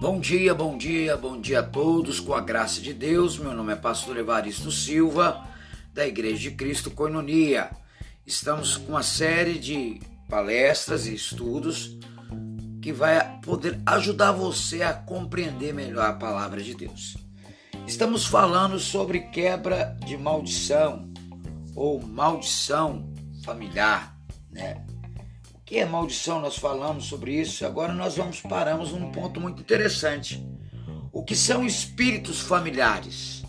Bom dia, bom dia, bom dia a todos, com a graça de Deus. Meu nome é Pastor Evaristo Silva, da Igreja de Cristo Coinonia. Estamos com uma série de palestras e estudos que vai poder ajudar você a compreender melhor a palavra de Deus. Estamos falando sobre quebra de maldição ou maldição familiar, né? Que é maldição, nós falamos sobre isso. Agora nós vamos paramos num ponto muito interessante. O que são espíritos familiares?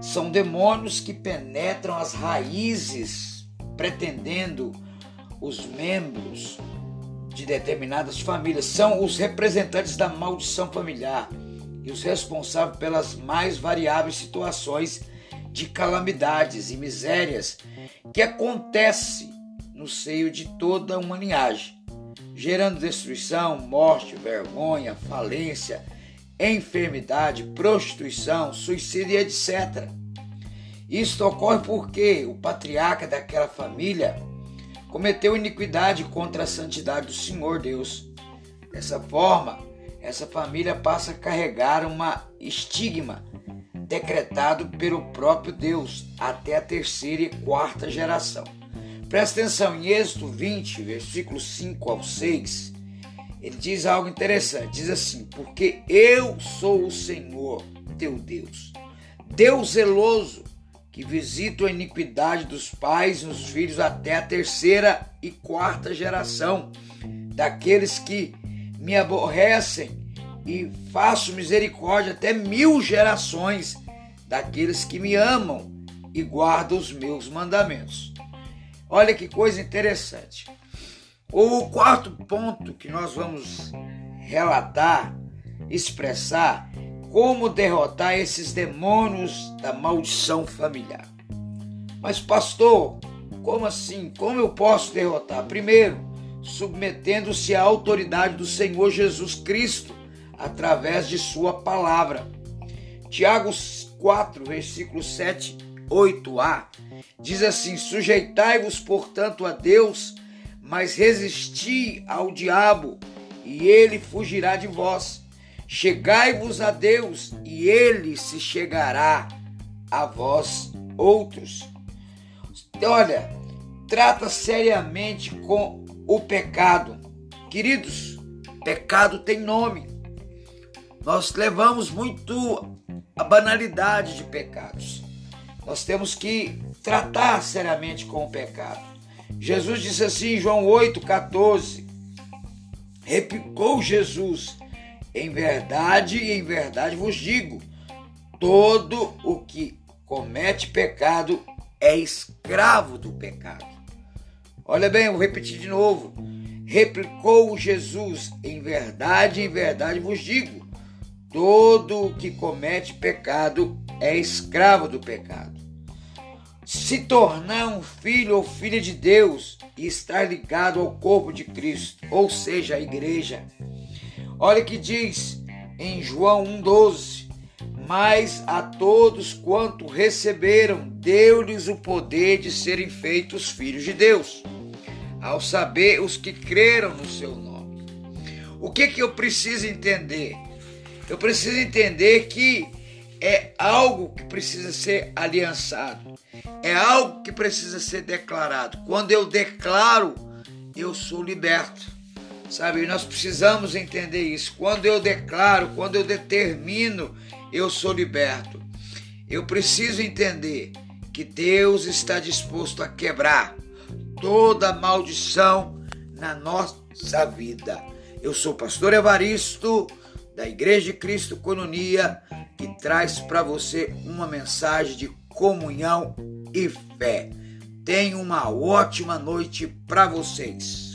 São demônios que penetram as raízes, pretendendo os membros de determinadas famílias. São os representantes da maldição familiar e os responsáveis pelas mais variáveis situações de calamidades e misérias que acontecem no seio de toda uma linhagem, gerando destruição, morte, vergonha, falência, enfermidade, prostituição, suicídio, etc. Isto ocorre porque o patriarca daquela família cometeu iniquidade contra a santidade do Senhor Deus. Dessa forma, essa família passa a carregar uma estigma decretado pelo próprio Deus até a terceira e quarta geração. Presta atenção, em Êxodo 20, versículos 5 ao 6, ele diz algo interessante. Diz assim: Porque eu sou o Senhor teu Deus, Deus zeloso, que visita a iniquidade dos pais nos filhos até a terceira e quarta geração, daqueles que me aborrecem, e faço misericórdia até mil gerações daqueles que me amam e guardam os meus mandamentos. Olha que coisa interessante. O quarto ponto que nós vamos relatar, expressar, como derrotar esses demônios da maldição familiar. Mas, pastor, como assim? Como eu posso derrotar? Primeiro, submetendo-se à autoridade do Senhor Jesus Cristo através de Sua palavra. Tiago 4, versículo 7 8a, diz assim: Sujeitai-vos, portanto, a Deus, mas resisti ao diabo, e ele fugirá de vós. Chegai-vos a Deus, e ele se chegará a vós outros. Olha, trata seriamente com o pecado. Queridos, pecado tem nome. Nós levamos muito a banalidade de pecados. Nós temos que tratar seriamente com o pecado. Jesus disse assim em João 8,14: Replicou Jesus: Em verdade, em verdade vos digo: todo o que comete pecado é escravo do pecado. Olha bem, vou repetir de novo. Replicou Jesus: Em verdade, em verdade vos digo: todo o que comete pecado é escravo do pecado se tornar um filho ou filha de Deus e estar ligado ao corpo de Cristo, ou seja, a igreja. Olha que diz em João 1,12: Mas a todos quanto receberam, deu-lhes o poder de serem feitos filhos de Deus, ao saber os que creram no seu nome. O que, que eu preciso entender? Eu preciso entender que é algo que precisa ser aliançado, é algo que precisa ser declarado. Quando eu declaro, eu sou liberto. Sabe, nós precisamos entender isso. Quando eu declaro, quando eu determino, eu sou liberto. Eu preciso entender que Deus está disposto a quebrar toda maldição na nossa vida. Eu sou o pastor Evaristo da Igreja de Cristo Cononia que traz para você uma mensagem de comunhão e fé. Tenha uma ótima noite para vocês.